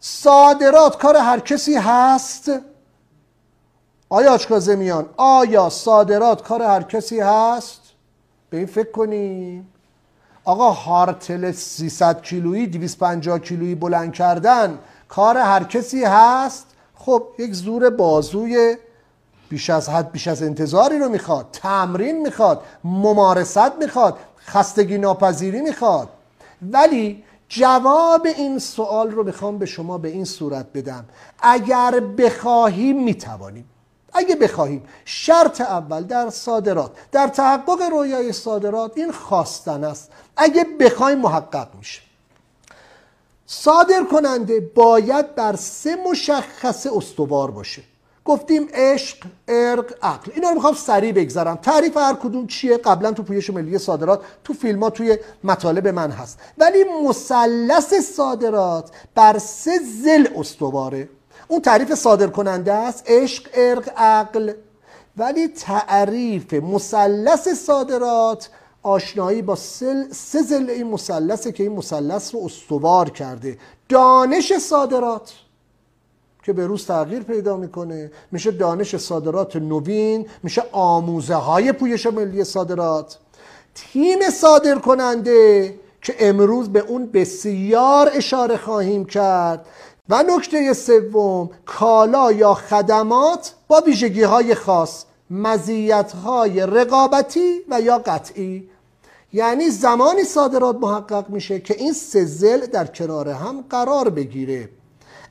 صادرات کار هر کسی هست؟ آیا آچکازمیان آیا صادرات کار هر کسی هست؟ به این فکر کنیم آقا هارتل 300 کیلویی 250 کیلویی بلند کردن کار هر کسی هست؟ خب یک زور بازوی بیش از حد بیش از انتظاری رو می‌خواد تمرین می‌خواد ممارست می‌خواد خستگی ناپذیری می‌خواد. ولی جواب این سوال رو می‌خوام به شما به این صورت بدم. اگر بخواهیم می‌توانیم. اگه بخواهیم. شرط اول در صادرات. در تحقق رویای صادرات این خواستن است. اگه بخوایم محقق میشه صادر کننده باید بر سه مشخصه استوار باشه. گفتیم عشق، ارق، عقل. اینا رو می‌خوام سریع بگذارم. تعریف هر کدوم چیه؟ قبلا تو پویش ملی صادرات تو فیلم ها توی مطالب من هست. ولی مثلث صادرات بر سه زل استواره. اون تعریف صادر کننده است. عشق، ارق، عقل. ولی تعریف مثلث صادرات آشنایی با سه زل این مثلثه که این مثلث رو استوار کرده. دانش صادرات. که به روز تغییر پیدا می‌کنه. میشه دانش صادرات نوین میشه آموزه های پویش ملی صادرات. تیم صادر کننده که امروز به اون بسیار اشاره خواهیم کرد. و نکته سوم کالا یا خدمات با ویژگی های خاص مزیت های رقابتی و یا قطعی. یعنی زمانی صادرات محقق میشه که این سه در کنار هم قرار بگیره.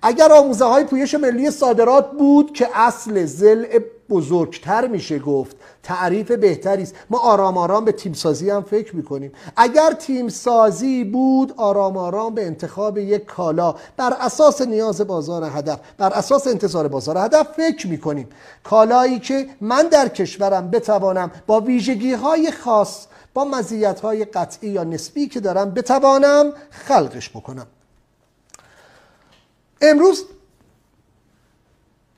اگر آموزه های پویش ملی صادرات بود که اصل زل بزرگتر میشه گفت تعریف بهتری است. ما آرام آرام به تیم سازی هم فکر می‌کنیم. اگر تیم سازی بود آرام آرام به انتخاب یک کالا. بر اساس نیاز بازار هدف بر اساس انتظار بازار هدف فکر می‌کنیم. کالایی که من در کشورم بتوانم با ویژگی های خاص با مزیت های قطعی یا نسبی که دارم بتوانم خلقش بکنم. امروز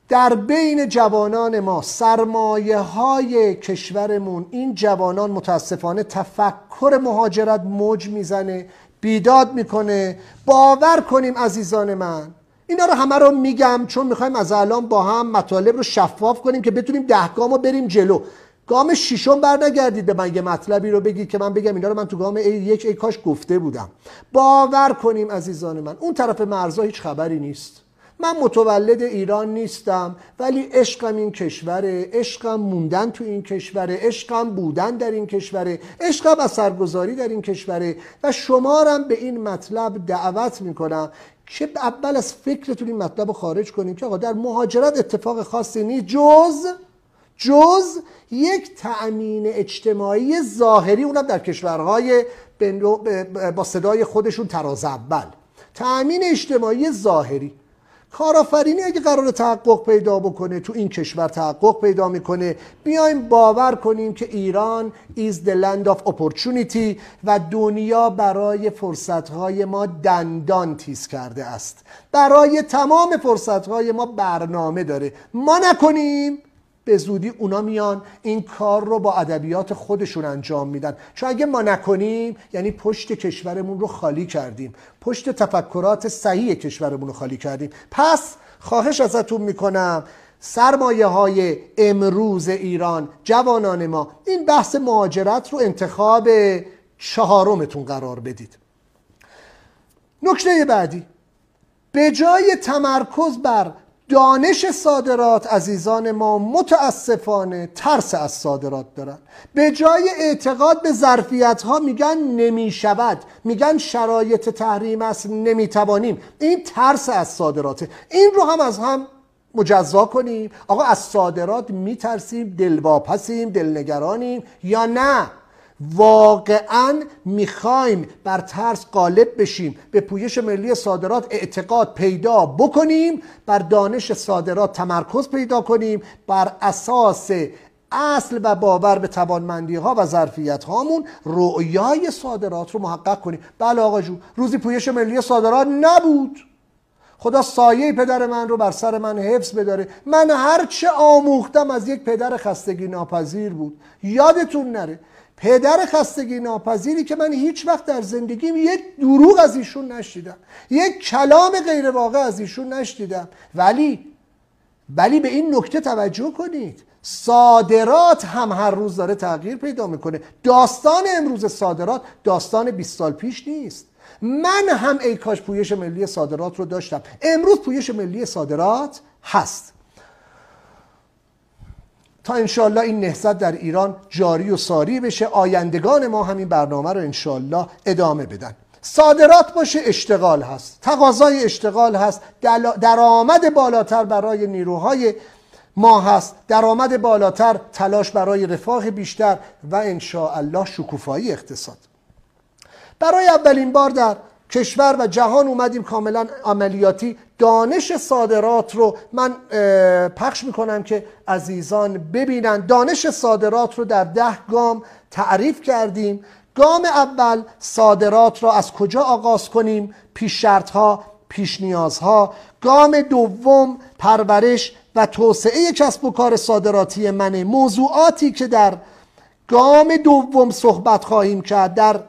در بین جوانان ما سرمایه های کشورمون این جوانان متاسفانه تفکر مهاجرت موج می‌زنه بیداد می‌کنه. باور کنیم عزیزان من. اینا رو همه رو میگم چون می‌خوایم از الان با هم مطالب رو شفاف کنیم که بتونیم دهگام رو بریم جلو. گام شیشم بر نگردید به من یه مطلبی رو بگید که من بگم اینا رو من تو گام ای یک ای کاش گفته بودم. باور کنیم عزیزان من اون طرف مرزا هیچ خبری نیست. من متولد ایران نیستم ولی عشقم این کشوره. عشقم موندن تو این کشوره. عشقم بودن در این کشوره. عشقم اثرگذاری در این کشوره. و شمارم به این مطلب دعوت می‌کنم که اول از فکرتون این مطلب رو خارج کنیم که آقا در مهاجرت اتفاق خاصی نیست جز جز یک تأمین اجتماعی ظاهری اونم در کشورهای با صدای خودشون تراز اول. تأمین اجتماعی ظاهری. کارآفرینی اگه قرار تحقق پیدا بکنه تو این کشور تحقق پیدا می‌کنه. بیایم باور کنیم که ایران is the land of opportunity و دنیا برای فرصتهای ما دندان تیز کرده است. برای تمام فرصتهای ما برنامه داره. ما نکنیم به زودی اونا میان این کار رو با ادبیات خودشون انجام میدن. چون اگه ما نکنیم یعنی پشت کشورمون رو خالی کردیم. پشت تفکرات صحیح کشورمون رو خالی کردیم. پس خواهش ازتون می‌کنم سرمایه های امروز ایران جوانان ما این بحث مهاجرت رو انتخاب چهارمتون قرار بدید. نکته بعدی به جای تمرکز بر دانش صادرات عزیزان ما متاسفانه ترس از صادرات دارن به جای اعتقاد به ظرفیت ها میگن نمی شود میگن شرایط تحریم است نمی‌توانیم. این ترس از صادراته. این رو هم از هم مجزا کنیم. آقا از صادرات میترسیم دلواپسیم دلنگرانیم یا نه؟ واقعا می‌خوایم بر ترس غالب بشیم به پویش ملی صادرات اعتقاد پیدا بکنیم بر دانش صادرات تمرکز پیدا کنیم بر اساس اصل و باور به توانمندی ها و ظرفیت هامون رؤیای صادرات رو محقق کنیم. بله آقا جون روزی پویش ملی صادرات نبود. خدا سایه پدر من رو بر سر من حفظ بداره. من هرچه آموختم از یک پدر خستگی ناپذیر بود. یادتون نره. پدر خستگی ناپذیری که من هیچ وقت در زندگیم یک دروغ از ایشون نشدیدم یک کلام غیر واقع از ایشون نشدیدم ولی ولی به این نکته توجه کنید. صادرات هم هر روز داره تغییر پیدا می‌کنه. داستان امروز صادرات داستان 20 سال پیش نیست. من هم ای کاش پویش ملی صادرات رو داشتم. امروز پویش ملی صادرات هست. تا انشالله این نهضت در ایران جاری و ساری بشه. آیندگان ما همین برنامه رو انشالله ادامه بدن. صادرات باشه اشتغال هست. تقاضای اشتغال هست. درآمد بالاتر برای نیروهای ما هست. درآمد بالاتر تلاش برای رفاه بیشتر و الله شکوفایی اقتصاد. برای اولین بار در کشور و جهان اومدیم کاملا عملیاتی. دانش صادرات رو من پخش می‌کنم که عزیزان ببینن. دانش صادرات رو در ده گام تعریف کردیم. گام اول صادرات را از کجا آغاز کنیم؟ پیش شرط ها پیش نیازها گام دوم پرورش و توسعه کسب و کار صادراتی منه. موضوعاتی که در گام دوم صحبت خواهیم کرد. در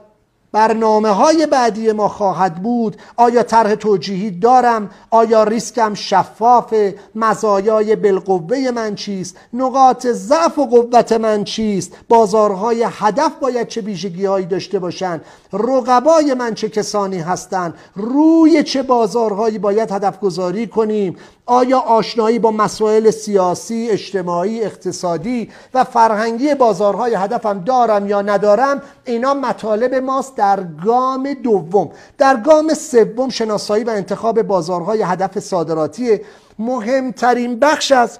برنامه های بعدی ما خواهد بود. آیا طرح توجیهی دارم؟ آیا ریسکم شفاف؟ مزایای بالقوه من چیست؟ نقاط ضعف و قوت من چیست؟ بازارهای هدف باید چه ویژگی هایی داشته باشند؟ رقبای من چه کسانی هستند؟ روی چه بازارهایی باید هدف گذاری کنیم؟ آیا آشنایی با مسائل سیاسی، اجتماعی، اقتصادی و فرهنگی بازارهای هدفم دارم یا ندارم؟ اینا مطالب ماست در گام دوم. در گام سوم شناسایی و انتخاب بازارهای هدف صادراتی مهمترین بخش از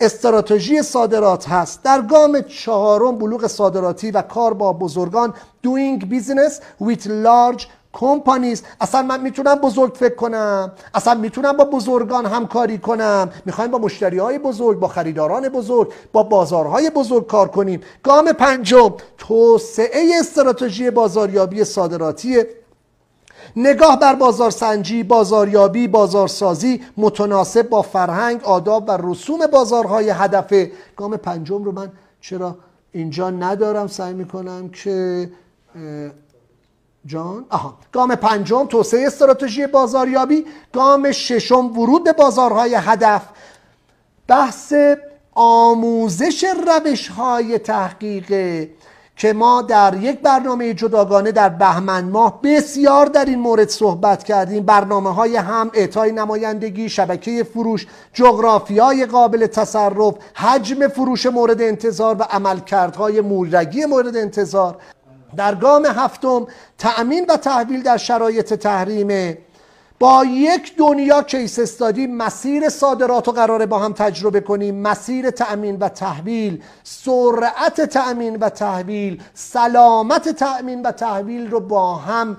استراتژی صادرات هست. در گام چهارم بلوغ صادراتی و کار با بزرگان doing business with large کمپانیز اصلا من می‌تونم بزرگ فکر کنم. اصلا می‌تونم با بزرگان همکاری کنم. می‌خوایم با مشتری های بزرگ با خریداران بزرگ با بازارهای بزرگ کار کنیم. گام پنجم توسعه استراتژی بازاریابی صادراتی. نگاه بر بازارسنجی، بازاریابی، بازارسازی متناسب با فرهنگ، آداب و رسوم بازارهای هدف. گام پنجم رو من چرا اینجا ندارم؟ سعی می‌کنم که جان؟ آها. گام پنجم توسعه استراتژی بازاریابی. گام ششم ورود به بازارهای هدف. بحث آموزش روش های تحقیق که ما در یک برنامه جداگانه در بهمن ماه بسیار در این مورد صحبت کردیم. برنامه های هم اعطای نمایندگی شبکه فروش جغرافی های قابل تصرف حجم فروش مورد انتظار و عملکردهای مولدگی مورد انتظار. در گام هفتم تأمین و تحویل در شرایط تحریمه با یک دنیا کیس استادی مسیر صادرات رو قراره با هم تجربه کنیم. مسیر تأمین و تحویل سرعت تأمین و تحویل سلامت تأمین و تحویل رو با هم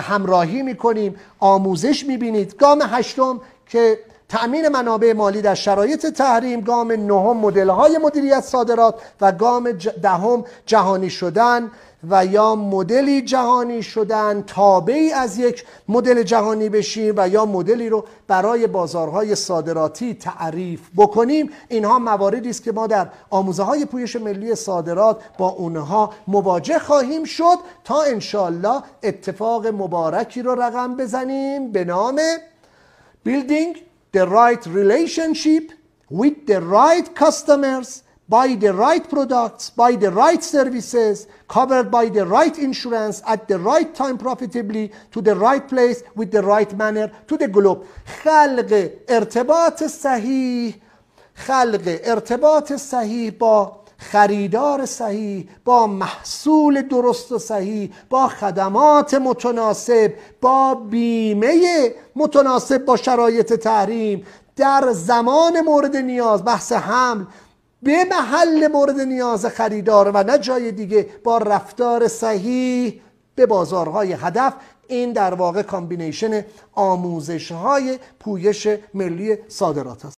همراهی می‌کنیم. آموزش می‌بینید. گام هشتم که تأمین منابع مالی در شرایط تحریم گام نهم مدل های مدیریت صادرات و گام دهم جهانی شدن و یا مدلی جهانی شدن تابعی از یک مدل جهانی بشیم و یا مدلی رو برای بازارهای صادراتی تعریف بکنیم. اینها مواردی است که ما در آموزه های پویش ملی صادرات با اونها مواجه خواهیم شد تا انشالله اتفاق مبارکی رو رقم بزنیم به نام Building the right relationship with the right customers buy the right products, buy the right services, covered by the right insurance at the right time profitably to the right place with the right manner to the globe خلق ارتباط صحیح خلق ارتباط صحیح با خریدار صحیح با محصول درست و صحیح با خدمات متناسب با بیمه متناسب با شرایط تحریم. در زمان مورد نیاز بحث حمل به محل مورد نیاز خریدار و نه جای دیگه با رفتار صحیح به بازارهای هدف. این در واقع combination آموزش های پویش ملی صادرات است.